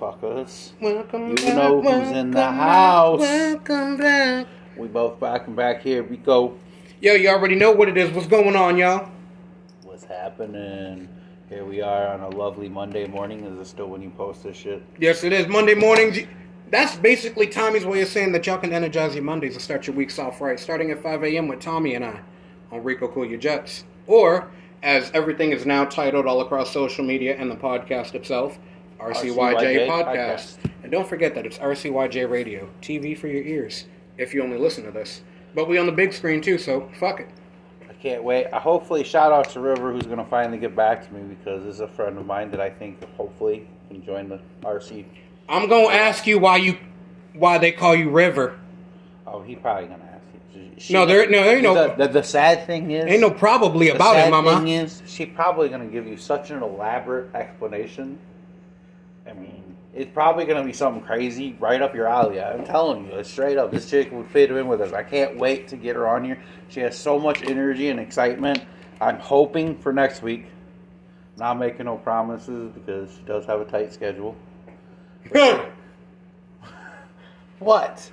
Welcome back, motherfuckers. Welcome You back, know who's in the back, house. Welcome back. We both back and back here. We go. Yo, you already know what it is. What's going on, y'all? What's happening? Here we are on a lovely Monday morning. Is it still when you post this shit? Yes, it is Monday morning. That's basically Tommy's way of saying that y'all can energize your Mondays and start your weeks off right, starting at 5 a.m. with Tommy and I on Rico Cool Your Jets. Or, as everything is now titled all across social media and the podcast itself, RCYJ, RCYJ podcast. Podcast. And don't forget that it's RCYJ Radio, TV for your ears, if you only listen to this. But we on the big screen too, so fuck it. I can't wait. I hopefully shout out to River, who's gonna finally get back to me because this is a friend of mine that I think hopefully can join the RC. I'm gonna ask you why you why they call you River. Oh, he probably gonna ask you. She- No, there- no, there ain't no- The, the, sad thing is, Ain't no probably about it, mama. thing is, she probably gonna give you such an elaborate explanation. It's probably gonna be something crazy right up your alley. I'm telling you, straight up. This chick would fit in with us. I can't wait to get her on here. She has so much energy and excitement. I'm hoping for next week. Not making no promises because she does have a tight schedule. What?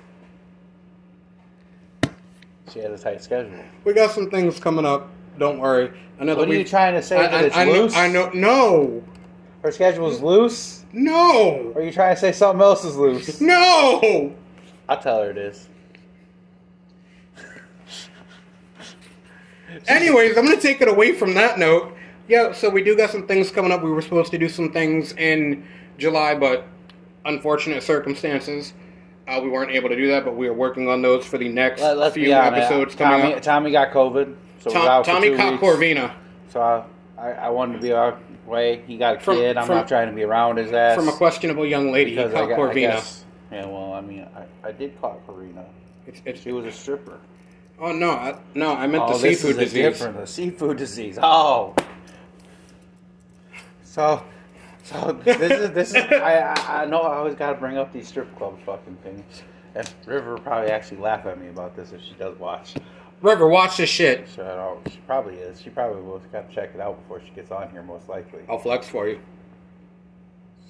She has a tight schedule. we got some things coming up. Don't worry. Another What are we. you trying to say? I, that I, it's I loose? I know. No. Her schedule's loose? No. Or are you trying to say something else is loose? No. I'll tell her it is. Anyways, I'm gonna take it away from that note. Yeah. So we do got some things coming up. We were supposed to do some things in July, but unfortunate circumstances. Uh, we weren't able to do that, but we are working on those for the next Let, few episodes coming Tommy, up. Tommy got COVID. So Tom- was out for Tommy caught weeks. Corvina So I, I, I wanted to be our way. He got a From- kid. I'm from- not trying to be around his ass. from a questionable young lady. He caught got, Corvina. guess. Yeah, well, I mean, I, I did caught Corvina. It's, it's, She was a stripper. oh no, I, no, I meant oh, the seafood disease. different, the seafood disease. Oh, so, so this is this is. I I, I know I always got to bring up these strip club fucking things, and River will probably actually laugh at me about this if she does watch. River, watch this shit. So I don't, she probably is. She probably will. Got to check it out before she gets on here, most likely. I'll flex for you.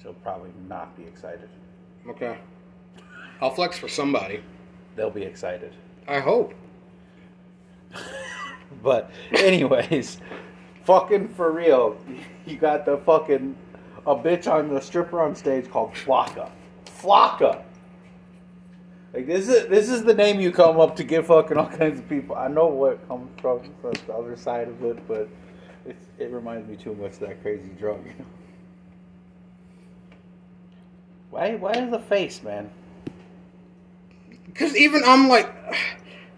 She'll probably not be excited. Okay. I'll flex for somebody. They'll be excited. I hope. But anyways, fucking for real, you got the fucking a bitch on the stripper on stage called Flocka. Flocka. Like this is this is the name you come up to give fucking all kinds of people. I know what comes from, from the other side of it, but it it reminds me too much of that crazy drug. You know? Why why is the face, man? Because even I'm like,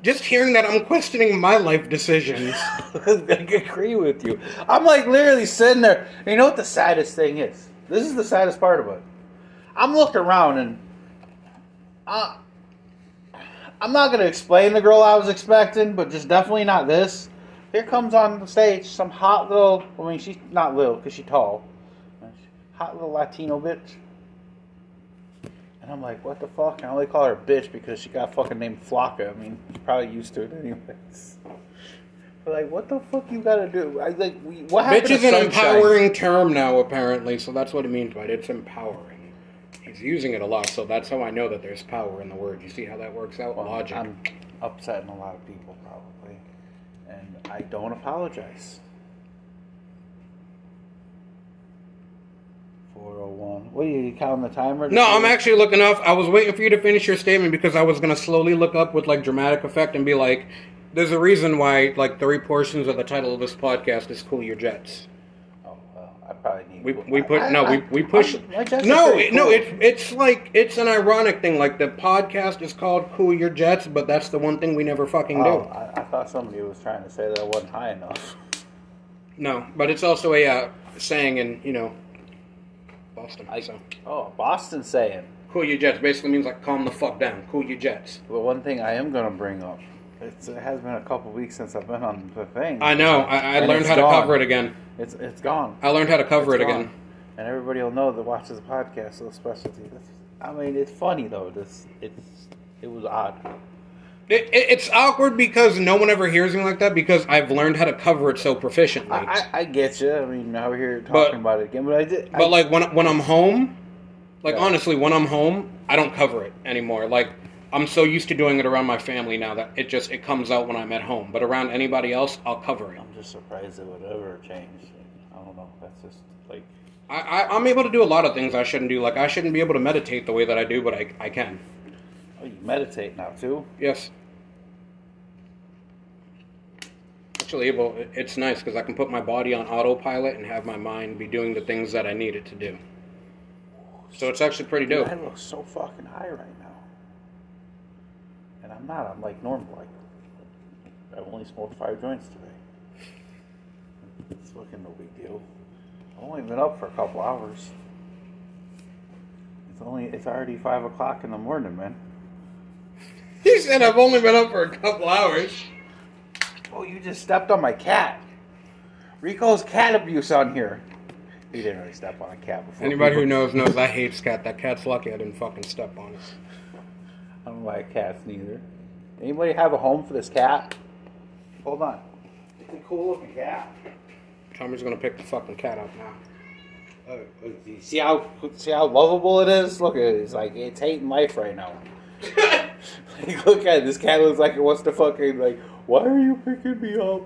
just hearing that, I'm questioning my life decisions. I agree with you. I'm like literally sitting there. And you know what the saddest thing is? This is the saddest part of it. I'm looking around and uh, I'm not gonna explain the girl I was expecting, but just definitely not this. Here comes on the stage some hot little. I mean, she's not little because she's tall. Hot little Latino bitch. And I'm like, what the fuck? I only call her bitch because she got fucking named Flocka. I mean, she's probably used to it anyways. But like, what the fuck you gotta do? I like, we, what happened Bitch is an empowering term now, apparently, so that's what it means by it. It's empowering. He's using it a lot, so that's how I know that there's power in the word. You see how that works out? Well, Logic. I'm upsetting a lot of people probably, and I don't apologize. 401. What are you counting the timer? No, I'm actually looking up. I was waiting for you to finish your statement because I was gonna slowly look up with like dramatic effect and be like, "There's a reason why like three portions of the title of this podcast is "Cool Your Jets." Well, I probably need. We, we put I- no I- we, we push I'm- my jets are no pretty it- no it's it's like it's an ironic thing like the podcast is called Cool Your Jets but that's the one thing we never fucking Oh, do I, I thought somebody was trying to say that I wasn't high enough. no but it's also a uh, saying in you know Boston I, so oh, Boston saying. Cool Your Jets basically means like calm the fuck down Cool Your Jets The one thing I am gonna bring up. It's, it has been a couple weeks since I've been on the thing. I know I, I learned how to cover it again It's it's gone. I learned how to cover It's it gone. again And everybody will know that watches the podcast. So specialty. That's, I mean, it's funny though. This it's it was odd. It, it, it's awkward because no one ever hears me like that because I've learned how to cover it so proficiently. I, I, I get you. I mean, now we're here talking But- about it again, but I did. But I, like when when I'm home, like Yeah. honestly, when I'm home, I don't cover it anymore. Like I'm so used to doing it around my family now that it just it comes out when I'm at home. But around anybody else, I'll cover it. I'm just surprised it would ever change. I don't know. That's just like I, I I'm able to do a lot of things I shouldn't do. Like I shouldn't be able to meditate the way that I do, but I I can. oh, you meditate now too. Yes. Actually, able it's nice because I can put my body on autopilot and have my mind be doing the things that I need it to do. So it's actually pretty Dude, dope. I look so fucking high right now, I'm not. I'm like normal. Like I've only smoked five joints today. It's fucking no big deal. I've only been up for a couple hours. It's only. It's already five o'clock in the morning, man. He said I've only been up for a couple hours. Oh, you just stepped on my cat. Rico's cat abuse on here. He didn't really step on a cat before. Anybody who knows knows I hate cat. That cat's lucky I didn't fucking step on it. I don't like cats neither. Anybody have a home for this cat? Hold on. It's a cool looking cat. Tommy's gonna pick the fucking cat up now. Uh, uh, you see how see how lovable it is? Look at it. It's like it's hating life right now. like, look at it. This cat looks like it wants to fucking like. Why are you picking me up?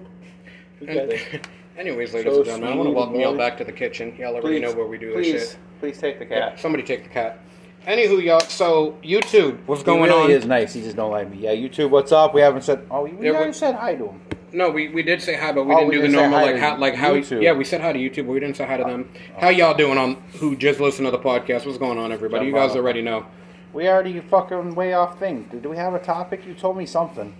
Look at it. Anyways, ladies So and gentlemen, I want to sweet, welcome y'all back to the kitchen. Y'all already know where we do this please, shit. Please take the Yeah, cat. somebody take the cat. Anywho, y'all. So YouTube, what's He going really on? is nice. He just don't like me. Yeah, YouTube. What's up? We haven't said. Oh, we Yeah, already we- said hi to him. No, we, we did say hi, but we Oh, didn't we do the didn't say normal hi like to how like how YouTube. yeah we said hi to YouTube, but we didn't say hi to them. Oh. How y'all doing on who just listened to the podcast? What's going on, everybody? You guys already know. We already fucking way off thing. Do we have a topic? You told me something.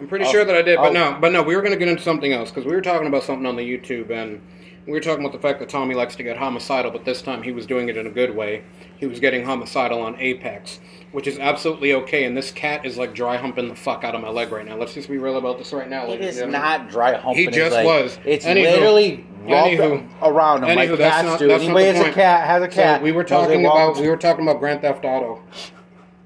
I'm pretty Oh, sure that I did, but oh. no, but no, we were going to get into something else because we were talking about something on the YouTube, and we were talking about the fact that Tommy likes to get homicidal, but this time he was doing it in a good way. He was getting homicidal on Apex, which is absolutely okay. And this cat is like dry humping the fuck out of my leg right now. Let's just be real about this right now. It is not dry humping. He just leg. was. It's Anywho- literally anywho- around him like Anywho, that's cats not, do. that's not Anybody has a cat has a cat. So we were talking about we were talking about Grand Theft Auto,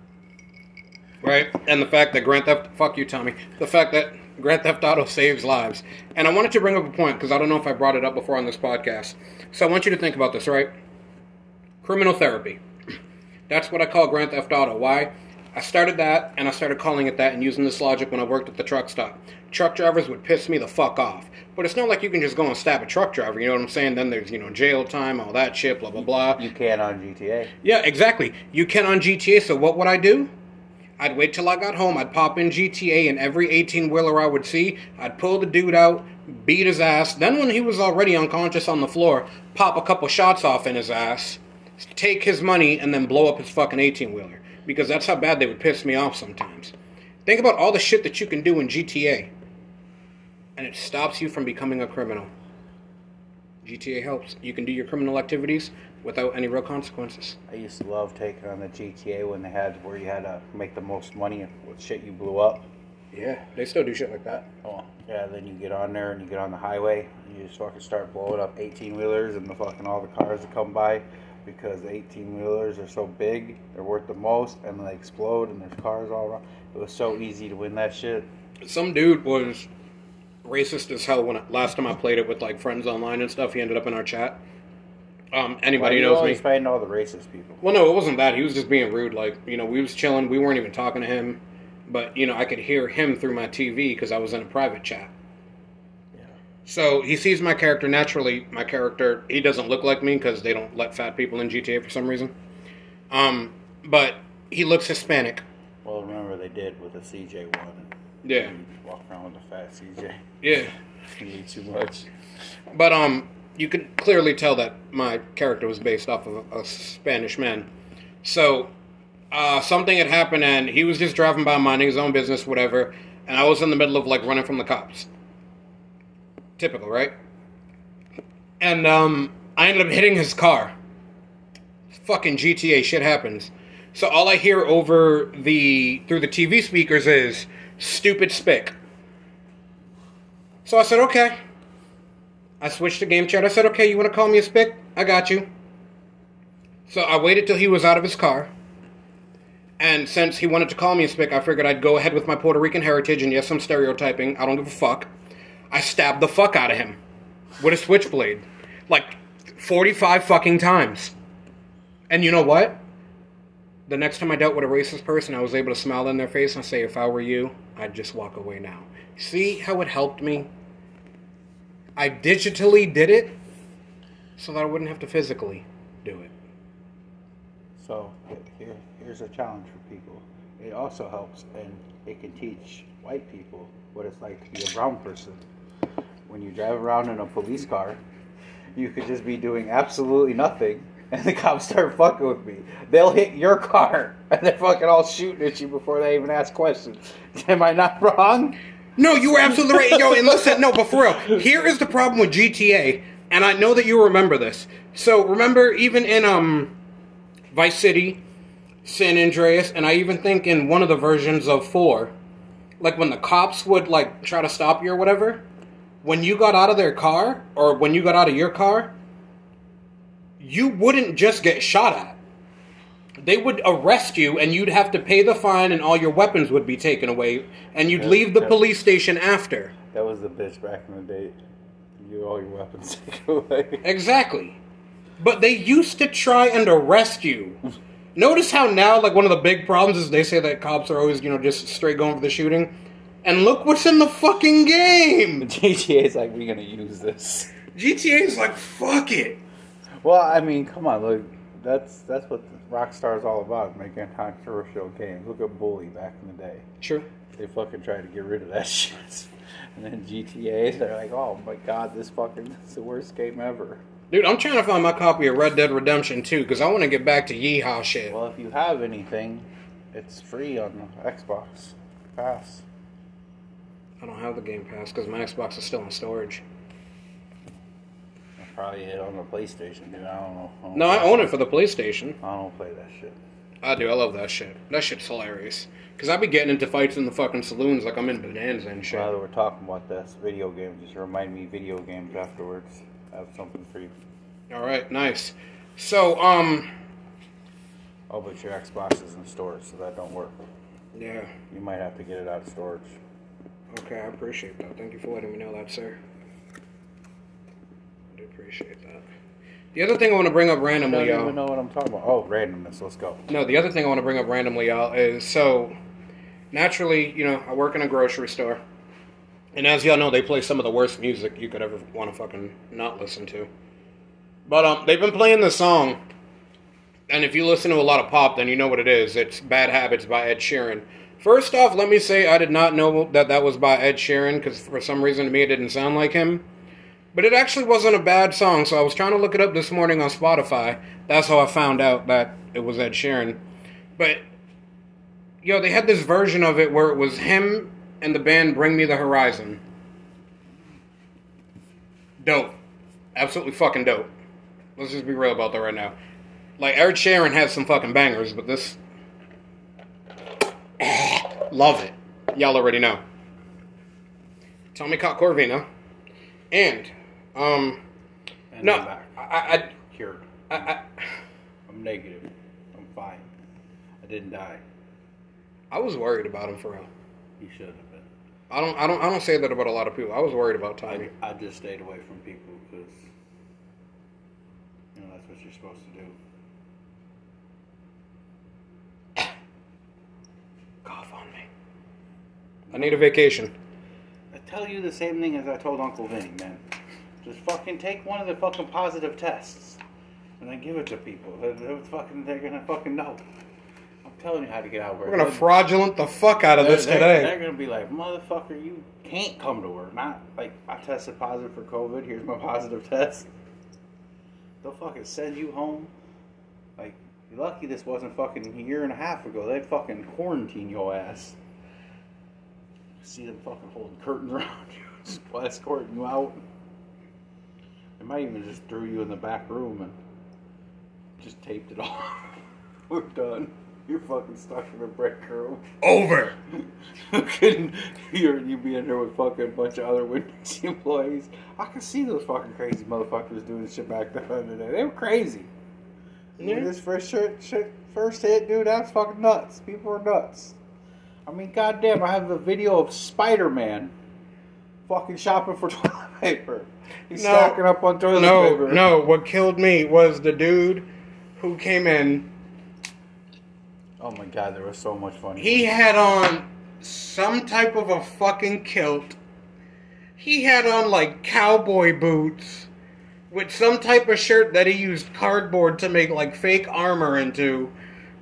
right? And the fact that Grand Theft fuck you, Tommy. The fact that Grand Theft Auto saves lives. And I wanted to bring up a point because I don't know if I brought it up before on this podcast. So I want you to think about this, right? Criminal therapy. That's what I call Grand Theft Auto. Why? I started that, and I started calling it that and using this logic when I worked at the truck stop. Truck drivers would piss me the fuck off. But it's not like you can just go and stab a truck driver, you know what I'm saying? Then there's, you know, jail time, all that shit, blah, blah, blah. You can on GTA. Yeah, exactly. You can on GTA, so what would I do? I'd wait till I got home, I'd pop in GTA, and every 18 wheeler I would see, I'd pull the dude out, beat his ass. Then, when he was already unconscious on the floor, pop a couple shots off in his ass, take his money, and then blow up his fucking 18 wheeler. Because that's how bad they would piss me off sometimes. Think about all the shit that you can do in GTA, and it stops you from becoming a criminal. GTA helps. You can do your criminal activities without any real consequences. I used to love taking on the GTA when they had where you had to make the most money with shit you blew up. Yeah, they still do shit like that. Oh, yeah, then you get on there and you get on the highway and you just fucking start blowing up 18 wheelers and the fucking all the cars that come by because the 18 wheelers are so big, they're worth the most, and they explode and there's cars all around. It was so easy to win that shit. Some dude was racist as hell when last time I played it with like friends online and stuff. He ended up in our chat. Um, anybody you knows me. fighting all the racist people. Well, no, it wasn't that. He was just being rude. Like you know, we was chilling. We weren't even talking to him, but you know, I could hear him through my TV because I was in a private chat. Yeah. So he sees my character naturally. My character, he doesn't look like me because they don't let fat people in GTA for some reason. Um, but he looks Hispanic. Well, remember they did with the CJ one. Yeah, walk around with a fat CJ. yeah. You too much. But um, you could clearly tell that my character was based off of a, a Spanish man. So uh, something had happened, and he was just driving by, minding his own business, whatever. And I was in the middle of like running from the cops. Typical, right? And um, I ended up hitting his car. Fucking GTA shit happens. So all I hear over the through the TV speakers is "stupid spick." So I said, "Okay." I switched to game chat. I said, okay, you want to call me a spick? I got you. So I waited till he was out of his car. And since he wanted to call me a spick, I figured I'd go ahead with my Puerto Rican heritage, and yes, I'm stereotyping. I don't give a fuck. I stabbed the fuck out of him with a switchblade. Like 45 fucking times. And you know what? The next time I dealt with a racist person, I was able to smile in their face and say, if I were you, I'd just walk away now. See how it helped me? I digitally did it so that I wouldn't have to physically do it. So here, here's a challenge for people. It also helps, and it can teach white people what it's like to be a brown person. When you drive around in a police car, you could just be doing absolutely nothing, and the cops start fucking with me. They'll hit your car, and they're fucking all shooting at you before they even ask questions. Am I not wrong? No, you were absolutely right. Yo, and listen, no, but for real, here is the problem with GTA, and I know that you remember this. So remember, even in um, Vice City, San Andreas, and I even think in one of the versions of Four, like when the cops would like try to stop you or whatever, when you got out of their car or when you got out of your car, you wouldn't just get shot at. They would arrest you and you'd have to pay the fine and all your weapons would be taken away and you'd leave the police station after. That was the bitch back in the day. You all your weapons taken away. Exactly. But they used to try and arrest you. Notice how now, like, one of the big problems is they say that cops are always, you know, just straight going for the shooting. And look what's in the fucking game! GTA's like, we're gonna use this. GTA is like, fuck it. Well, I mean, come on, look, that's that's what Rockstar is all about, making controversial games. Look at Bully back in the day. True. They fucking tried to get rid of that shit. And then GTA, they're like, oh my god, this fucking is the worst game ever. Dude, I'm trying to find my copy of Red Dead Redemption 2 because I want to get back to yeehaw shit. Well, if you have anything, it's free on the Xbox Pass. I don't have the Game Pass because my Xbox is still in storage. Probably it on the PlayStation, dude. I don't know. I don't No, I own it for the PlayStation. I don't play that shit. I do. I love that shit. That shit's hilarious. Because I be getting into fights in the fucking saloons like I'm in Bonanza and shit. While we're talking about this, video games, just remind me video games afterwards. I have something for you. All right, nice. So, um, Oh, but your Xbox is in storage, so that don't work. yeah. You might have to get it out of storage. Okay, I appreciate that. Thank you for letting me know that, sir. Appreciate that. The other thing I want to bring up randomly, I don't y'all. even know what I'm talking about. Oh, randomness. Let's go. No, the other thing I want to bring up randomly, y'all, is so naturally, you know, I work in a grocery store. And as y'all know, they play some of the worst music you could ever want to fucking not listen to. But um, they've been playing this song, and if you listen to a lot of pop, then you know what it is. It's "Bad Habits" by Ed Sheeran. First off, let me say I did not know that that was by Ed Sheeran because for some reason to me it didn't sound like him. But it actually wasn't a bad song, so I was trying to look it up this morning on Spotify. That's how I found out that it was Ed Sheeran. But yo, they had this version of it where it was him and the band Bring Me the Horizon. Dope. Absolutely fucking dope. Let's just be real about that right now. Like Ed Sheeran has some fucking bangers, but this love it. Y'all already know. Tommy caught Corvina. And um And no I'm back. I, I, Cured. I, I I'm negative. I'm fine. I didn't die. I was worried about him for real. You should have been. I don't I don't I don't say that about a lot of people. I was worried about Tommy. I, I just stayed away from people because, you know, that's what you're supposed to do. Cough on me. I need a vacation. I tell you the same thing as I told Uncle Vinny, man. Just fucking take one of the fucking positive tests and then give it to people. They're, they're fucking, they're gonna fucking know. I'm telling you how to get out of work. We're gonna fraudulent the fuck out of They're- this they're, today. They're gonna be like, motherfucker, you can't come to work. Not like I tested positive for COVID. Here's my positive test. They'll fucking send you home. Like, you're lucky this wasn't fucking a year and a half ago. They'd fucking quarantine your ass. See them fucking holding curtains around you, just escorting you out. They might even just threw you in the back room and just taped it off. We're done. You're fucking stuck in a break room. Over. Fucking, you're you be in there with fucking a bunch of other Wendy's employees. I can see those fucking crazy motherfuckers doing shit back then. the other day. They were crazy. Yeah. When this first shit, shit first hit, dude, that's fucking nuts. People are nuts. I mean, goddamn, I have a video of Spider Man fucking shopping for toilet paper. He's No. stocking up on toilet No, paper. no. What killed me was the dude who came in. Oh my god, there was so much funny. He had on some type of a fucking kilt. He had on like cowboy boots with some type of shirt that he used cardboard to make like fake armor into.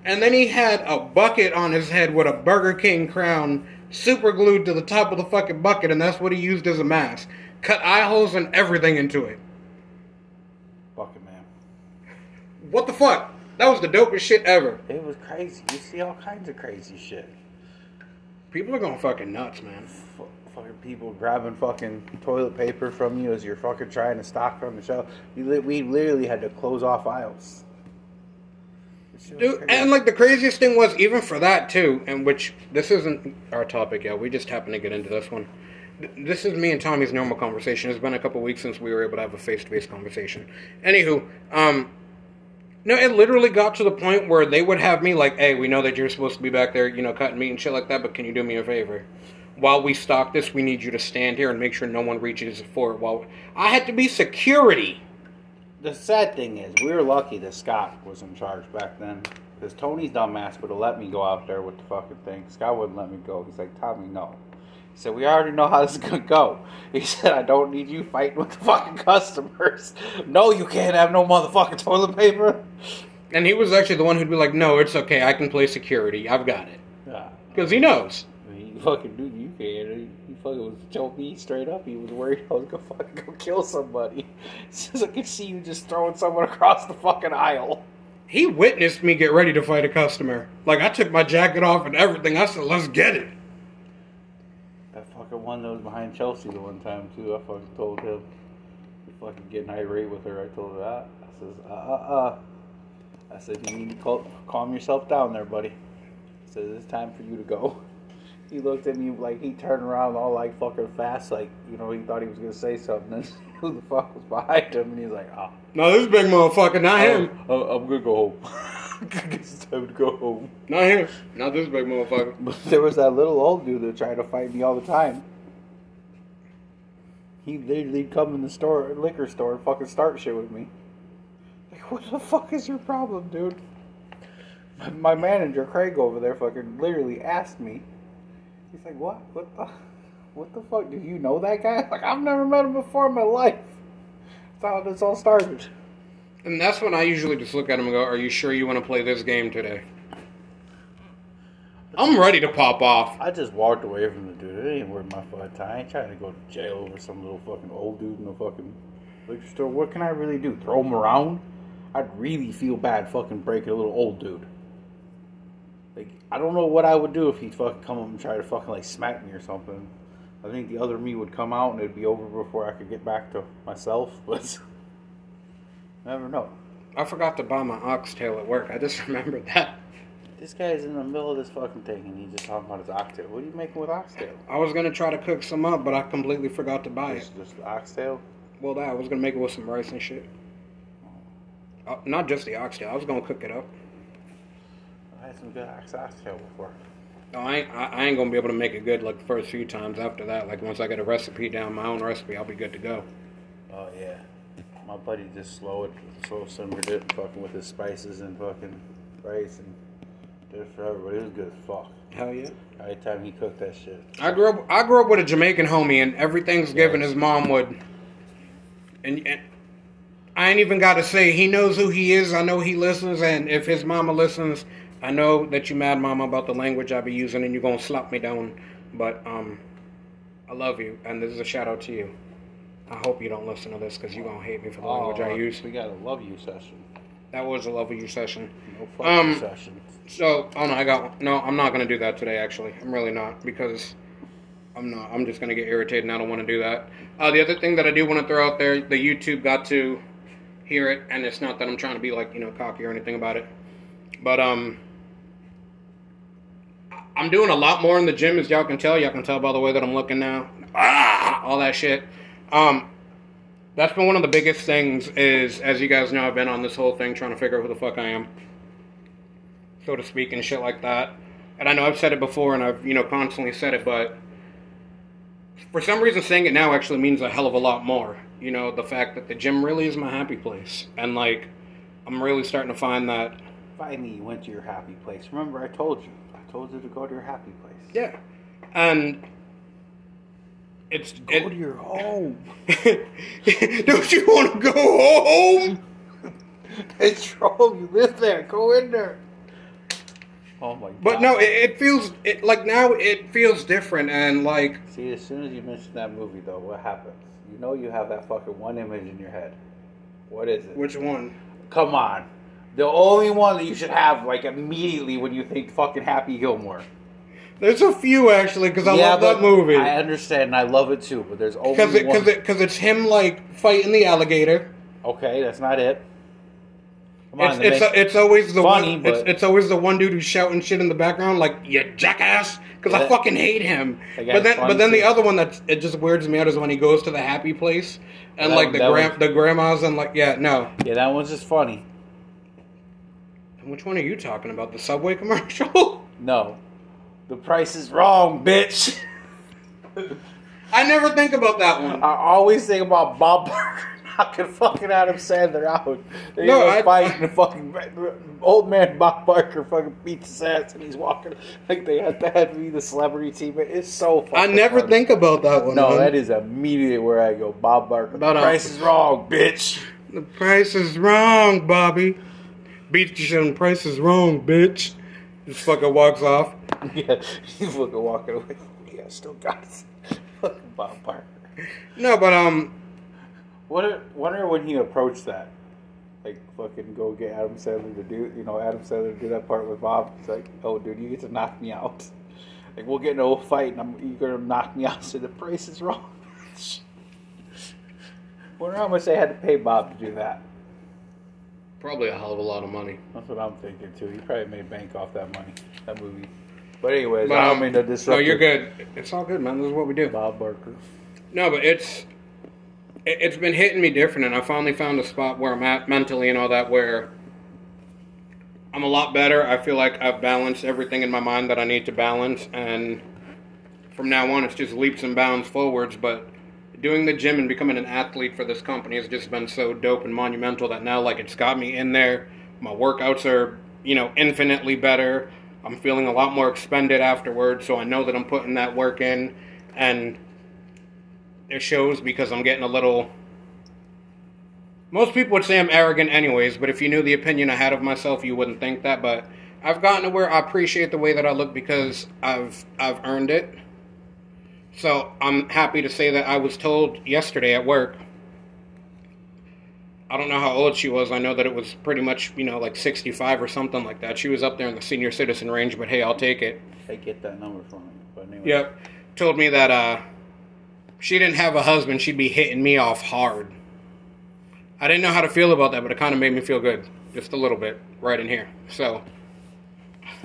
And then he had a bucket on his head with a Burger King crown super glued to the top of the fucking bucket, and that's what he used as a mask. Cut eye holes and everything into it. Fuck it, man. What the fuck? That was the dopest shit ever. It was crazy. You see all kinds of crazy shit. People are going fucking nuts, man. F- fucking people grabbing fucking toilet paper from you as you're fucking trying to stock on the shelf. We, li- we literally had to close off aisles. This shit was Dude, and like the craziest thing was even for that too, and which this isn't our topic yet. We just happened to get into this one. Th- This is me and Tommy's normal conversation. It's been a couple weeks since we were able to have a face-to-face conversation. Anywho, um, no, it literally got to the point where they would have me like, "Hey, we know that you're supposed to be back there, you know, cutting meat and shit like that, but can you do me a favor? While we stock this, we need you to stand here and make sure no one reaches for it." While I had to be security. The sad thing is, we were lucky that Scott was in charge back then. Because Tony's dumbass would have let me go out there with the fucking thing. Scott wouldn't let me go. He's like, Tommy, no. He said, we already know how this is going to go. He said, I don't need you fighting with the fucking customers. No, you can't have no motherfucking toilet paper. And he was actually the one who'd be like, "No, it's okay. I can play security. I've got it." Yeah. Because he knows. He fucking knew you can. He, he fucking was told me straight up. He was worried I was gonna fucking go kill somebody. He says I could see you just throwing someone across the fucking aisle. He witnessed me get ready to fight a customer. Like I took my jacket off and everything. I said, "Let's get it." Fucking one that was behind Chelsea the one time too. I fucking told him. You fucking getting irate with her. I told her that. I says, uh uh uh. I said, you need to cal- calm yourself down there, buddy. I said, it's time for you to go. He looked at me like he turned around all like fucking fast, like, you know, he thought he was gonna say something. And who the fuck was behind him? And he's like, oh. No, this big motherfucker, not him. Oh, oh, I'm gonna go home. it's time to go home. Not him. Not this big motherfucker. But there was that little old dude that tried to fight me all the time. He'd literally come in the store, liquor store, and fucking start shit with me. Like, what the fuck is your problem, dude? My, my manager, Craig, over there, fucking literally asked me. He's like, what? What the? What the fuck? Do you know that guy? Like, I've never met him before in my life. That's how this all started. And that's when I usually just look at him and go, "Are you sure you want to play this game today?" I'm ready to pop off. I just walked away from the dude. It ain't worth my fucking time. I ain't trying to go to jail over some little fucking old dude in a fucking liquor store. What can I really do? Throw him around? I'd really feel bad fucking breaking a little old dude. Like, I don't know what I would do if he'd fucking come up and try to fucking like smack me or something. I think the other me would come out and it'd be over before I could get back to myself, but never know. I forgot to buy my oxtail at work. I just remembered that. This guy's in the middle of this fucking thing and he's just talking about his oxtail. What are you making with oxtail? I was gonna try to cook some up, but I completely forgot to buy it. Just, just oxtail? Well, that I was gonna make it with some rice and shit. Uh, not just the oxtail. I was gonna cook it up. I had some good ox- oxtail before. No, I ain't, I, I ain't gonna be able to make it good like the first few times. After that, like once I get a recipe down, my own recipe, I'll be good to go. Oh yeah, my buddy just slow it, slow simmered it, fucking with his spices and fucking rice and did it for everybody. It was good as fuck. Hell yeah. Every time he cooked that shit. I grew up. I grew up with a Jamaican homie, and every Thanksgiving Yes. his mom would. And, and I ain't even got to say he knows who he is. I know he listens, and if his mama listens, I know that you mad, mama, about the language I be using, and you're gonna slap me down. But um, I love you, and this is a shout out to you. I hope you don't listen to this because you're gonna hate me for the language I use. We got a love you session. That was a love you session. No fuck Um, session. So, oh no, I got one. No, I'm not gonna do that today. Actually, I'm really not because I'm not. I'm just gonna get irritated, and I don't want to do that. Uh, the other thing that I do want to throw out there, the YouTube got to hear it, and it's not that I'm trying to be like you know cocky or anything about it, but um, I'm doing a lot more in the gym, as y'all can tell. Y'all can tell by the way that I'm looking now. Ah, all that shit. Um, That's been one of the biggest things. Is as you guys know, I've been on this whole thing trying to figure out who the fuck I am, so to speak, and shit like that. And I know I've said it before, and I've you know constantly said it, but for some reason, saying it now actually means a hell of a lot more. You know, the fact that the gym really is my happy place, and like I'm really starting to find that. Finally, you went to your happy place. Remember, I told you. I told you to go to your happy place. Yeah, and it's Go it- to your home. Don't you want to go home? It's your home. You live there. Go in there. Oh my god. But no, it, it feels it like now it feels different and like See, as soon as you mention that movie, though, what happens? You know you have that fucking one image in your head. What is it? which one? Come on. The only one that you should have, like, immediately when you think fucking Happy Gilmore. There's a few actually because I love that movie I understand, and I love it too, but there's only because because it because it's him like fighting the alligator. Okay, that's not it. Come on, It's it's, make- it's always the Funny, one. It's, it's always the one dude who's shouting shit in the background like you jackass because I fucking hate him. But then but then the other one that it just weirds me out is when he goes to the happy place and That like the one- the grandmas and like yeah no. yeah, that one's just funny. Which one are you talking about? The Subway commercial? No. The price is wrong, bitch. I never think about that one. I always think about Bob Barker knocking fucking Adam Sandler out. They No, I- fighting the fucking old man Bob Barker fucking beats his ass and he's walking like they had to have me the celebrity team. It's so fucking I never funny. think about that one. No, man. that is immediately where I go. Bob Barker. About the price is wrong, bitch. The price is wrong, Bobby. Beat you and price is wrong, bitch. Just fucking walks off. yeah, he's fucking walking away. Yeah, still got it. fucking Bob Barker. No, but um, Wonder, wonder when he approached that. Like, fucking go get Adam Sandler to do, you know, Adam Sandler to do that part with Bob. It's like, oh, dude, you get to knock me out. Like, we'll get in a whole fight and I'm, you're to knock me out. So the price is wrong. wonder how much they had to pay Bob to do that. Probably a hell of a lot of money. That's what I'm thinking, too. He probably made bank off that money, that movie. But, anyways, But, I don't mean to disrupt No, you're good. It's all good, man. This is what we do. Bob Barker. No, but it's it, it's been hitting me different, and I finally found a spot where I'm at mentally and all that, where I'm a lot better. I feel like I've balanced everything in my mind that I need to balance, and from now on, it's just leaps and bounds forwards. But doing the gym and becoming an athlete for this company has just been so dope and monumental that now, like, it's got me in there. My workouts are, you know, infinitely better. I'm feeling a lot more expended afterwards, so I know that I'm putting that work in, and it shows because I'm getting a little. Most people would say I'm arrogant, anyways, but if you knew the opinion I had of myself, you wouldn't think that. But I've gotten to where I appreciate the way that I look because I've I've earned it. So I'm happy to say that I was told yesterday at work. I don't know how old she was. I know that it was pretty much, you know, like 65 or something like that. She was up there in the senior citizen range, but hey, I'll take it. I get that number from him. But anyway. Yep. Told me that uh she didn't have a husband, she'd be hitting me off hard. I didn't know how to feel about that, but it kind of made me feel good. Just a little bit, right in here. So,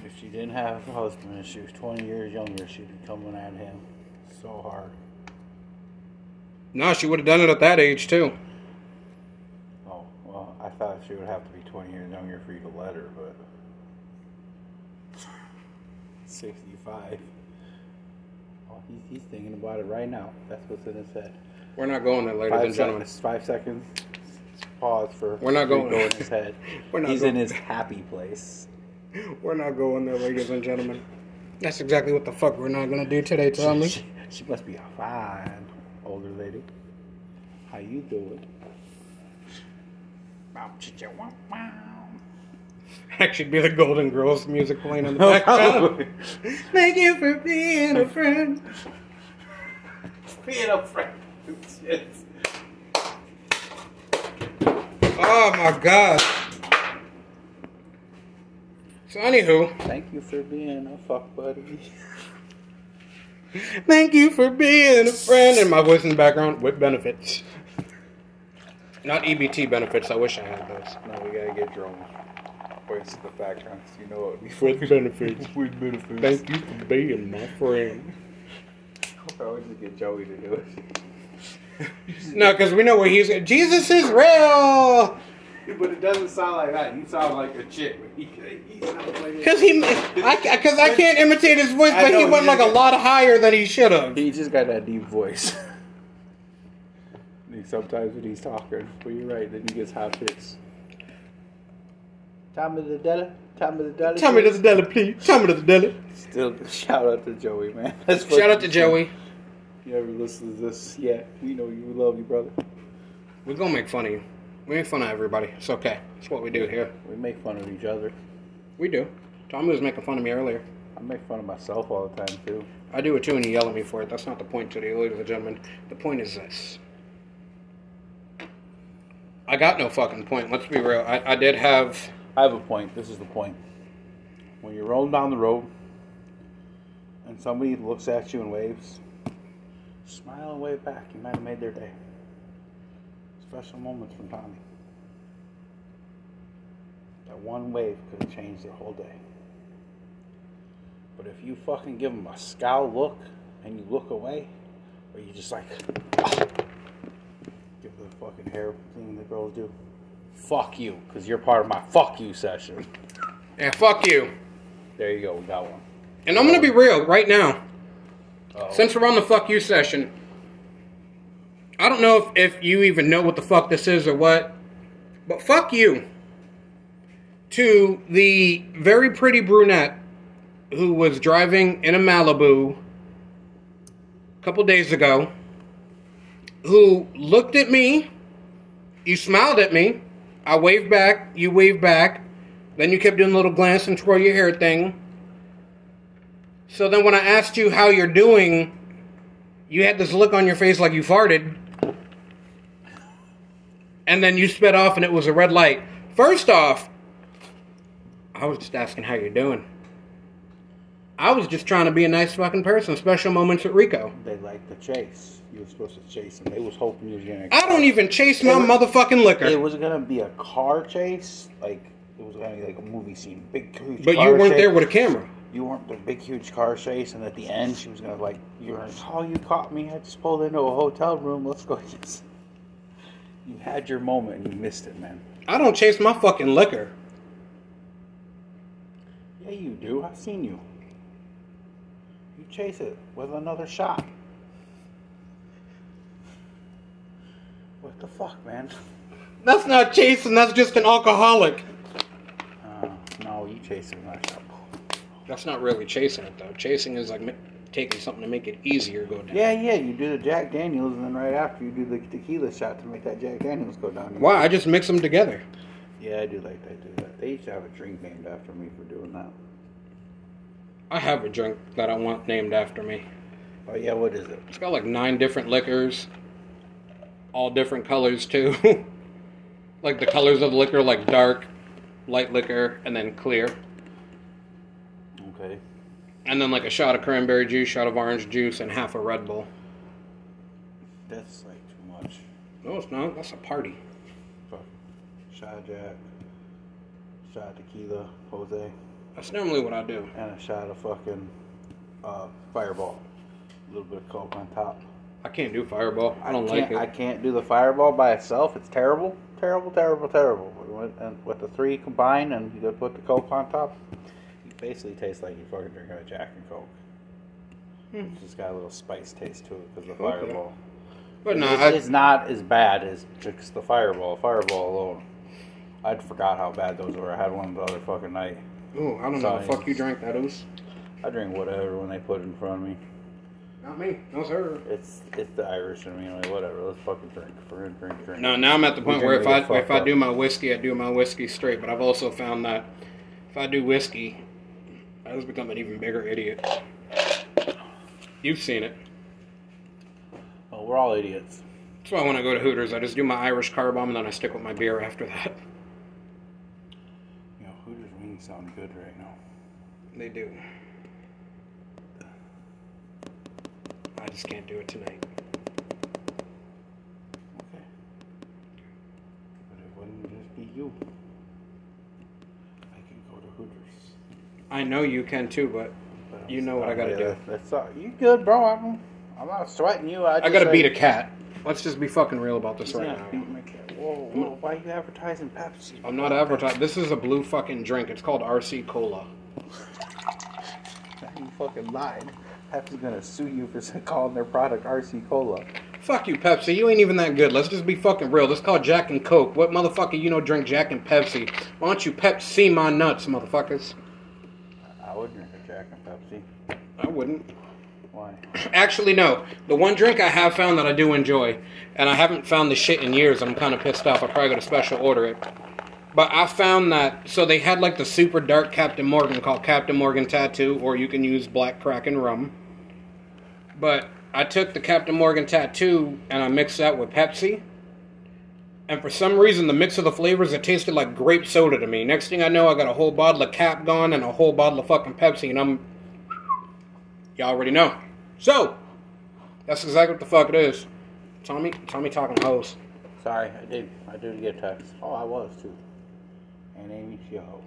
If she didn't have a husband and she was 20 years younger, she'd be coming at him so hard. no, she would have done it at that age, too. Oh, well, I thought she would have to be 20 years younger for you to let her, but. 65. Oh, he's, he's thinking about it right now. That's what's in his head. We're not going there, ladies Five and gentlemen. seconds. Five seconds. Pause for. We're not going- go in his head. We're not he's going- in his happy place. We're not going there, ladies and gentlemen. That's exactly what the fuck we're not going to do today, Tommy. She, must be a fine older lady. How you doing? Bow, chitcha, wow, wow. Actually, be the Golden Girls music playing in the background. Thank you for being a friend. Being a friend. Oh my god. So, anywho, Thank you for being a fuck buddy. Thank you for being a friend. And my voice in the background with benefits. Not EBT benefits, I wish I had those. No, we gotta get drones. Voice in the background, so you know what we With benefits. with benefits. Thank you for being my friend. I always just get Joey to do it. No, because we know where he's. Jesus is real. But it doesn't sound like that. You sound like a chick. He, he Because he, I, because I can't imitate his voice, I but he went you like a just- lot higher than he should have. He just got that deep voice. Sometimes when he's talking, but you're right. Then he gets high pitched. Tommy the Della, Tommy the Della. Tell me the deli, please. Tell me the deli. Still, shout out to Joey, man. That's Shout out to Joey. You ever listen to this? Yeah, we know you. We love you, brother. We're gonna make fun of you. We make fun of everybody. It's okay. It's what we do here. We make fun of each other. We do. Tommy was making fun of me earlier. I make fun of myself all the time too. I do it too, and you yell at me for it. That's not the point today, ladies and gentlemen. The point is this. I got no fucking point. Let's be real. I, I did have. I have a point. This is the point. When you're rolling down the road and somebody looks at you and waves, smile and wave back. You might have made their day. Special moments from Tommy. That one wave could have changed their whole day. But if you fucking give them a scowl look and you look away, or you just like give the fucking hair thing the girls do, fuck you, because you're part of my fuck you session. Yeah, fuck you. There you go, we got one. And I'm gonna be real right now. Uh-oh. Since we're on the fuck you session, I don't know if, if you even know what the fuck this is or what, but fuck you to the very pretty brunette who was driving in a Malibu a couple days ago, who looked at me, you smiled at me, I waved back, you waved back, then you kept doing a little glance and twirl your hair thing. So then when I asked you how you're doing, you had this look on your face like you farted. And then you sped off and it was a red light. First off, I was just asking how you're doing. I was just trying to be a nice fucking person. Special moments at Rico. They like the chase. You were supposed to chase them. They was hoping you was gonna. I don't even chase my was- motherfucking liquor. It was gonna be a car chase, like it was gonna be like a movie scene, big huge. But you weren't chase. there with a camera. You weren't the big huge car chase, and at the end she was gonna like, "You were oh you caught me. I just pulled into a hotel room. Let's go." You had your moment and you missed it, man. I don't chase my fucking liquor. Yeah, you do. I've seen you. You chase it with another shot. What the fuck, man? That's not chasing, that's just an alcoholic. Uh, no, you with shot. That's not really chasing it though. Chasing is like taking something to make it easier go down. Yeah, yeah, you do the Jack Daniels, and then right after you do the tequila shot to make that Jack Daniels go down. Why? I just mix them together. Yeah, I do like that. Do that. They used to have a drink named after me for doing that. I have a drink that I want named after me. Oh yeah, what is it? It's got like nine different liquors, all different colors too. like the colors of the liquor, like dark, light liquor, and then clear. Okay. And then like a shot of cranberry juice, shot of orange juice, and half a Red Bull. That's like too much. No, it's not. That's a party. Fuck. Shot of Jack, shot of tequila, Jose, That's normally what I do. and a shot of fucking uh, Fireball. A little bit of Coke on top. I can't do Fireball. I don't can't, like it. I can't do the Fireball by itself. It's terrible, terrible, terrible, terrible. With, and with the three combined, and you put the Coke on top, basically tastes like you're fucking drinking a Jack and Coke. Hmm. It's just got a little spice taste to it because the Okay. Fireball. but no, it's, I, it's not as bad as just the Fireball. Fireball alone. I'd forgot how bad those were. I had one the other fucking night. Oh, I don't know the fuck you drank that is. I drink whatever when they put it in front of me. Not me. No sir. It's it's the Irish in me. Like whatever. Let's fucking drink. Drink, drink, drink. No, now I'm at the point where if I if I do my whiskey, I do my whiskey straight. But I've also found that if I do whiskey, I just become an even bigger idiot. You've seen it. Oh, we're all idiots. That's why when I go to Hooters, I just do my Irish car bomb and then I stick with my beer after that. You know, Hooters wings sound good right now. They do. I just can't do it tonight. Okay. But it wouldn't just be you. I can go to Hooters. I know you can too, but You know what I gotta do. That's all. Uh, you good, bro? I'm, I'm not sweating you. I, I just gotta say- beat a cat. let's just be fucking real about this He's right now. beat my cat. Whoa, whoa, why are you advertising Pepsi? I'm not advertising. This is a blue fucking drink. It's called RC Cola. You fucking lied. Pepsi's gonna sue you for calling their product RC Cola. Fuck you, Pepsi. You ain't even that good. Let's just be fucking real. This is called Jack and Coke. What motherfucker you know drink Jack and Pepsi? Why don't you Pepsi my nuts, motherfuckers? I would drink a Jack and Pepsi. I wouldn't. Why? Actually, no. The one drink I have found that I do enjoy, and I haven't found the shit in years. I'm kind of pissed off. I probably got to special order it. But I found that so they had like the super dark Captain Morgan called Captain Morgan Tattoo, or you can use Black Kraken rum. But I took the Captain Morgan Tattoo and I mixed that with Pepsi. And for some reason, the mix of the flavors, it tasted like grape soda to me. Next thing I know, I got a whole bottle of Cap gone and a whole bottle of fucking Pepsi, and I'm. Y'all already know. So, that's exactly what the fuck it is. Tommy, Tommy talking hoes. Sorry, I did. I did get text. Oh, I was too. And Amy, she a hoe.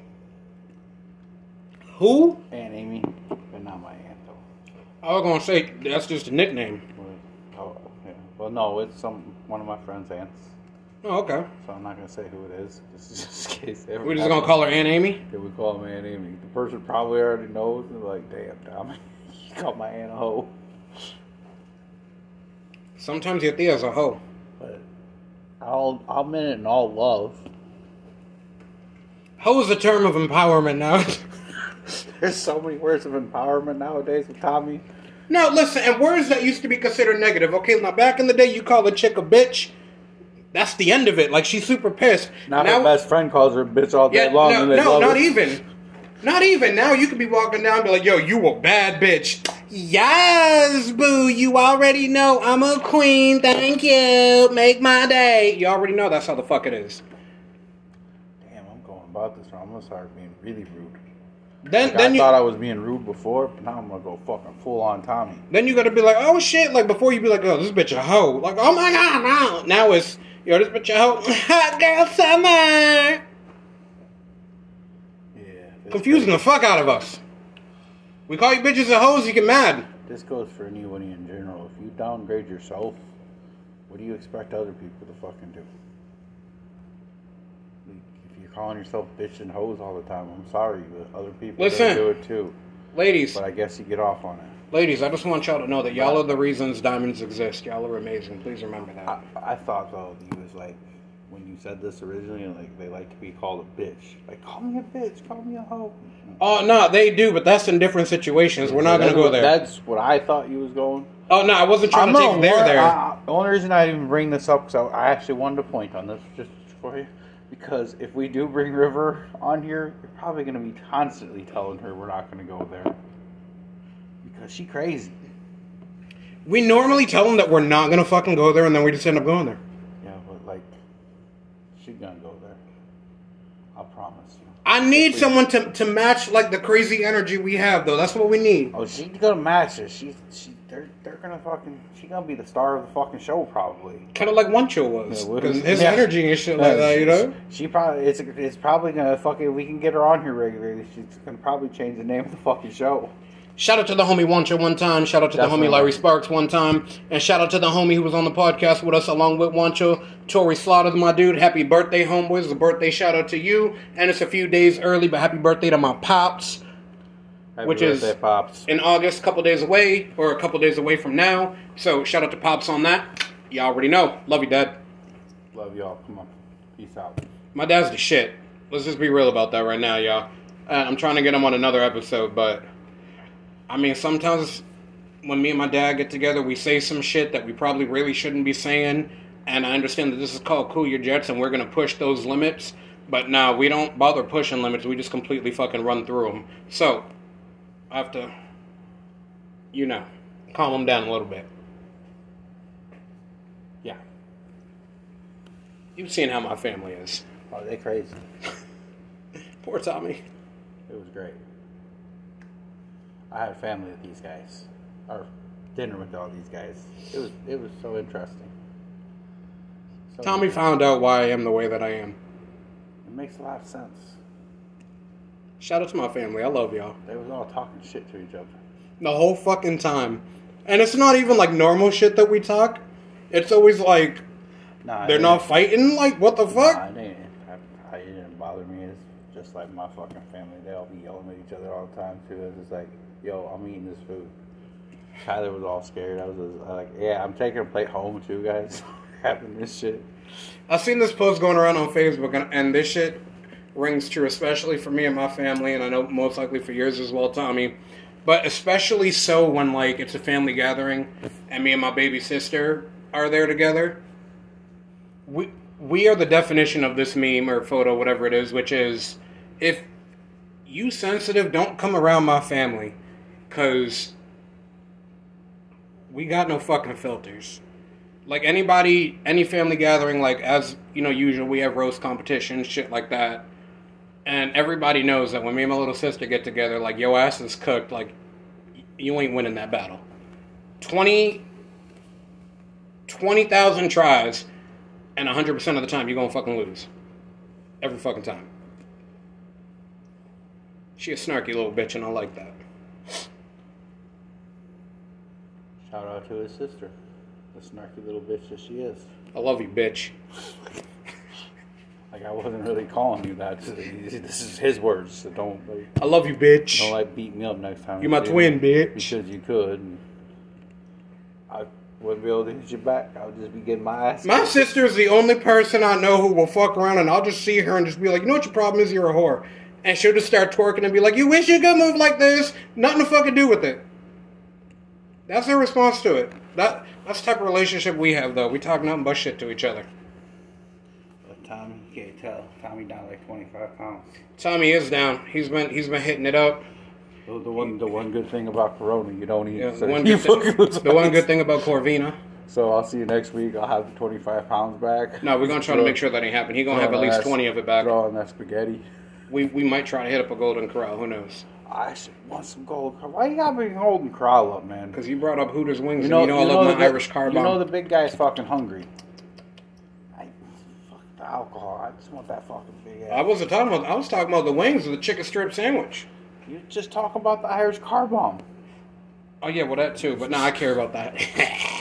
Who? Aunt Amy, but not my aunt though. I was gonna say that's just a nickname. Well, Oh, yeah. Well, no, it's some one of my friend's aunts. Oh, okay. So I'm not gonna say who it is, just, just in case. We're just gonna call her Aunt Amy. Yeah, we call her Aunt Amy. The person probably already knows. And like, damn, Tommy, you called my aunt a hoe. Sometimes your Thea's a hoe. But I'll, I'll mean it in all love. Hoe is a term of empowerment now. There's so many words of empowerment nowadays with Tommy. no, listen, and words that used to be considered negative. Okay, now back in the day, you call a chick a bitch. That's the end of it. Like she's super pissed. Now, now, her best friend calls her bitch all day Yeah, long. no, no, not it. even. Not even. Now you could be walking down and be like, yo, you a bad bitch. Yes, boo, you already know I'm a queen. Thank you. Make my day. You already know that's how the fuck it is. Damn, I'm going about this wrong. I'm gonna start being really rude. Then Like, then I you thought I was being rude before, but now I'm gonna go fucking full on Tommy. then you gotta be like, oh shit, like before you be like, oh, this bitch a hoe. Like, oh my god, now now it's yo, this bitch a hoe. Hot girl summer. Yeah. Confusing the fuck out of us. We call you bitches and hoes, you get mad. This goes for anybody in general. If you downgrade yourself, what do you expect other people to fucking do? If you're calling yourself bitch and hoes all the time, I'm sorry, but other people Listen. do it too. Ladies, But I guess you get off on it. Ladies, I just want y'all to know that y'all are the reasons diamonds exist. Y'all are amazing. Please remember that. I, I thought though he was like when you said this originally, like they like to be called a bitch. Like call me a bitch, call me a hoe. Uh, oh no, they do, but that's in different situations. We're not gonna go there. That's what I thought you was going. Oh no, I wasn't trying I'm to not take there there. I- the only reason I even bring this up because I, I actually wanted to point on this just for you. Because if we do bring River on here, you're probably going to be constantly telling her we're not going to go there. She crazy. we normally tell them that we're not gonna fucking go there, and then we just end up going there. Yeah, but like, she gonna go there. I promise you. I need someone to, to match like the crazy energy we have, though. That's what we need. Oh, she's gonna match it. She, she, they're, they're gonna fucking. She gonna be the star of the fucking show, probably. Kind of like Wancho was, Yeah, is- his yeah. energy and shit like that, you know. She, she probably it's it's probably gonna fucking. We can get her on here regularly. She's gonna probably change the name of the fucking show. Shout out to the homie Wancho one time. Shout out to the homie Larry Sparks one time. And shout out to the homie who was on the podcast with us along with Wancho. Tori Slaughter, my dude. Happy birthday, homeboys. It's a birthday shout out to you. And it's a few days early, but happy birthday to my pops. Happy Which is- pops. In August, a couple days away, or a couple days away from now. So shout out to Pops on that. Y'all already know. Love you, Dad. Love y'all. Come on, peace out. My dad's the shit. Let's just be real about that right now, y'all. Uh, I'm trying to get him on another episode, but I mean, sometimes when me and my dad get together, we say some shit that we probably really shouldn't be saying. And I understand that this is called Cool Your Jets, and we're gonna push those limits. But no, we don't bother pushing limits. We just completely fucking run through them. So I have to, you know, calm them down a little bit. Yeah. You've seen how my family is. Oh, they crazy. Poor Tommy. It was great. I had family with these guys, or dinner with all these guys. It was it was so interesting. So Tommy found out why I am the way that I am. It makes a lot of sense. Shout out to my family. I love y'all. They was all talking shit to each other. The whole fucking time. And it's not even like normal shit that we talk. It's always like Nah, they're not fighting. Like what the Nah, fuck? it didn't. I, I, it didn't bother me. It's just like my fucking family. They all be yelling at each other all the time too. It's just like, yo, I'm eating this food. Tyler was all scared. I was like, yeah, I'm taking a plate home too, guys. Having this shit. I've seen this post going around on Facebook, and, and this shit rings true, especially for me and my family, and I know most likely for yours as well, Tommy. But especially so when like it's a family gathering, and me and my baby sister are there together. We we are the definition of this meme or photo, whatever it is, which is if you sensitive, don't come around my family, cause we got no fucking filters. Like anybody any family gathering like as you know usual we have roast competitions shit like that. And everybody knows that when me and my little sister get together like yo ass is cooked like you ain't winning that battle. 20 20,000 tries and 100% of the time you're gonna fucking lose. Every fucking time. She a snarky little bitch and i like that Shout out to his sister, the snarky little bitch that she is. i love you bitch Like I wasn't really calling you that. This is his words. So don't like, i love you bitch don't like beat me up next time. You're my twin bitch Because you could. And I wouldn't be able to hit you back. I would just be getting my ass. My sister is the only person I know who will fuck around and I'll just see her and just be like, you know what your problem is? You're a whore. And she'll just start twerking and be like, you wish you could move like this. Nothing to fucking do with it. That's their response to it. That That's the type of relationship we have, though. We talk nothing but shit to each other. But Tommy, can't tell. Tommy down like 25 pounds. Tommy is down. He's been he's been hitting it up. The, the one, the one good thing about Corona, you don't eat. Yeah, so the one good thing, the one good thing about Corona. So I'll see you next week. I'll have the 25 pounds back. No, we're gonna try to make sure that ain't happen. He gonna have at least that- twenty of it back. Throw on that spaghetti. We we might try to hit up a Golden Corral. Who knows? I should want some gold. Why you gotta be holding Corral up, man? Because you brought up Hooters wings, and you know I love my big- Irish car bomb. You bomb. know the big guy's fucking hungry. I, fuck the alcohol. I just want that fucking big I wasn't talking about. I was talking about the wings of the chicken strip sandwich. You just talking about the Irish car bomb. Oh yeah, well that too. But now I care about that.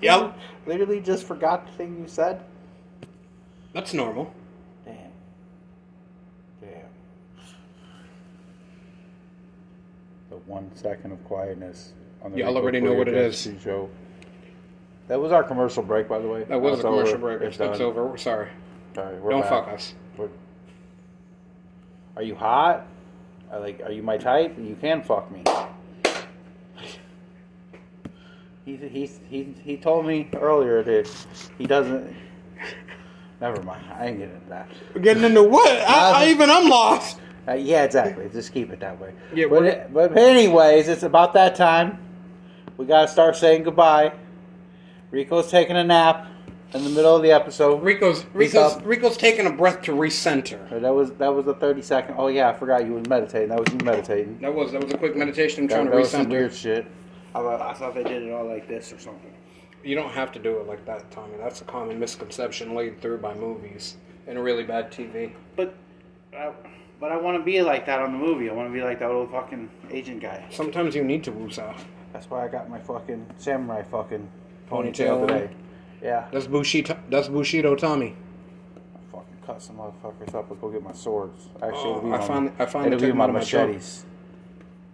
Yep. Literally just forgot the thing you said. That's normal. Damn. Damn. The one second of quietness on the Y'all Rico already know what it is. Jesse Show. That was our commercial break, by the way. That was It's a commercial over. break. It's It's, over. We're sorry. Sorry, we're Don't back. fuck us. We're- Are you hot? Are like, are you my type? And you can fuck me. He he he he told me earlier that he doesn't. Never mind. I ain't getting into that. We're getting into what? I, I even I'm lost. Uh, yeah, exactly. Just keep it that way. Yeah, but, it- but anyways, it's about that time. We gotta start saying goodbye. Rico's taking a nap in the middle of the episode. Rico's Rico's. Rico's taking a breath to recenter. Uh, That was that was a thirty second. Oh yeah, I forgot you was meditating. That was you meditating. That was that was a quick meditation. I'm That, trying that to was some recenter. weird shit. I, thought- I thought they did it all like this or something. You don't have to do it like that, Tommy. That's a common misconception laid through by movies and really bad TV. But, I, but I want to be like that on the movie. I want to be like that old fucking agent guy. Sometimes you need to woosah. That's why I got my fucking samurai fucking Ponytail ponytail today. Yeah. That's Bushido. That's Bushido Tommy. I fucking cut some motherfuckers up Let's go get my swords. Actually, Oh, it'll be I my- finally- I finally it'll be took my them out of my trunk. machetes.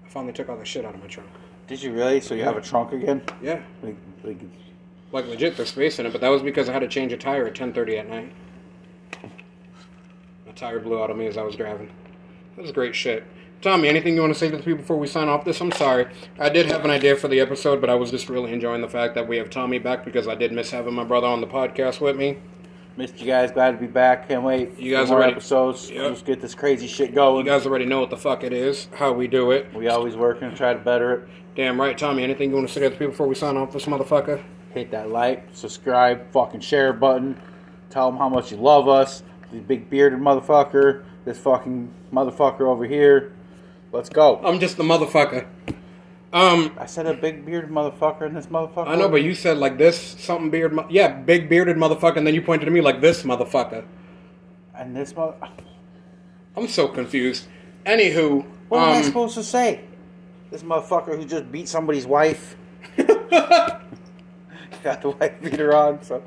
I finally took all the shit out of my trunk. Did you really? So you have a trunk again? Yeah, Like, like, like legit, there's space in it. But that was because I had to change a tire at 10:30 at night. Tire blew out on me as I was driving. That was great shit. Tommy, anything you want to say to the people before we sign off this? I'm sorry. I did have an idea for the episode, but I was just really enjoying the fact that we have Tommy back because I did miss having my brother on the podcast with me. missed you guys. Glad to be back. Can't wait. You guys for more already- episodes. Yep. Let's get this crazy shit going. You guys already know what the fuck it is, how we do it. we always working to try to better it. Damn right, Tommy. Anything you want to say to the people before we sign off this motherfucker? Hit that like, subscribe, fucking share button. Tell them how much you love us. The big bearded motherfucker. This fucking motherfucker over here. Let's go. I'm just the motherfucker. Um, I said a big bearded motherfucker and this motherfucker. I know, but you said like this, something beard. Mo- yeah, big bearded motherfucker, and then you pointed to me like this motherfucker. And this mother. I'm so confused. Anywho, What am I um, supposed to say? This motherfucker who just beat somebody's wife. got the white beater on. So,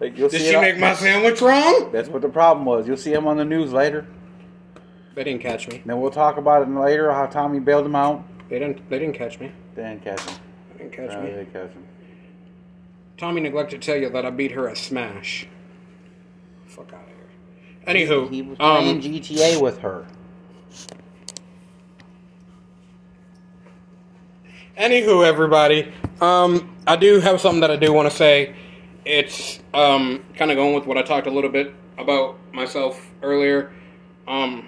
like, you'll Did see. she it on- make my sandwich wrong? That's what the problem was. You'll see him on the news later. They didn't catch me. Then we'll talk about it later. How Tommy bailed him out. They didn't. They didn't catch me. They didn't catch him. They didn't catch No, me. they didn't catch him. Tommy neglected to tell you that I beat her at Smash. Fuck out of here. Anywho, he was playing um, GTA with her. Anywho, everybody, um, I do have something that I do want to say. It's um, kind of going with what I talked a little bit about myself earlier. Um,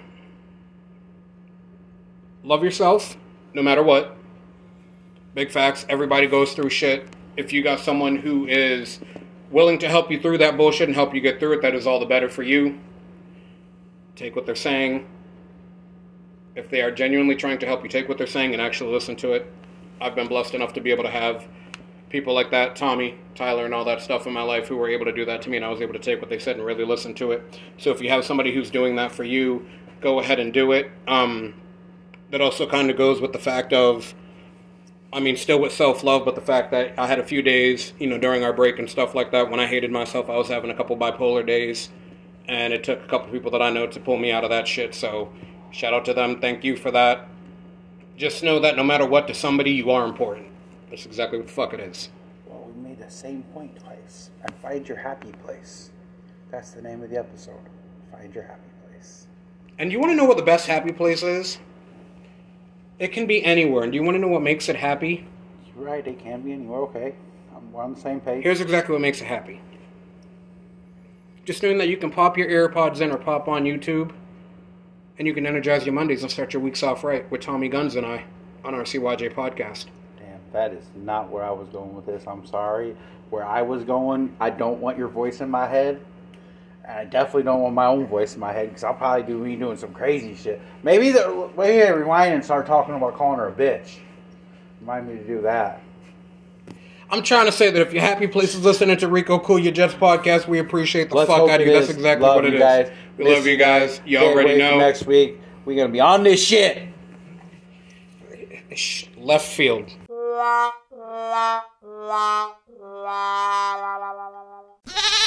love yourself, no matter what. Big facts. Everybody goes through shit. If you got someone who is willing to help you through that bullshit and help you get through it, that is all the better for you. Take what they're saying. If they are genuinely trying to help you, take what they're saying and actually listen to it. I've been blessed enough to be able to have people like that, Tommy, Tyler, and all that stuff in my life who were able to do that to me, and I was able to take what they said and really listen to it. So if you have somebody who's doing that for you, go ahead and do it. Um, that also kind of goes with the fact of, I mean, still with self love, but the fact that I had a few days, you know, during our break and stuff like that, when I hated myself, I was having a couple bipolar days, and it took a couple people that I know to pull me out of that shit. So shout out to them. Thank you for that just know that no matter what to somebody, you are important. That's exactly what the fuck it is. Well, we made the same point twice. And find your happy place. That's the name of the episode. Find your happy place. And you want to know what the best happy place is? It can be anywhere. And do you want to know what makes it happy? You're right. It can be anywhere. Okay, I'm, we're on the same page. Here's exactly what makes it happy. Just knowing that you can pop your AirPods in or pop on YouTube, and you can energize your Mondays and start your weeks off right with Tommy Guns and I on our CYJ podcast. That is not where I was going with this. I'm sorry. Where I was going, I don't want your voice in my head. And I definitely don't want my own voice in my head because I'll probably do me doing some crazy shit. Maybe the maybe I rewind and start talking about calling her a bitch. Remind me to do that. I'm trying to say that if you're happy places listening to Rico Cool Your Jets podcast, we appreciate the Let's fuck out of you. That's exactly Love what it is. guys. We love you guys. You already know. Next week we're gonna be on this shit. Left field. la la la la la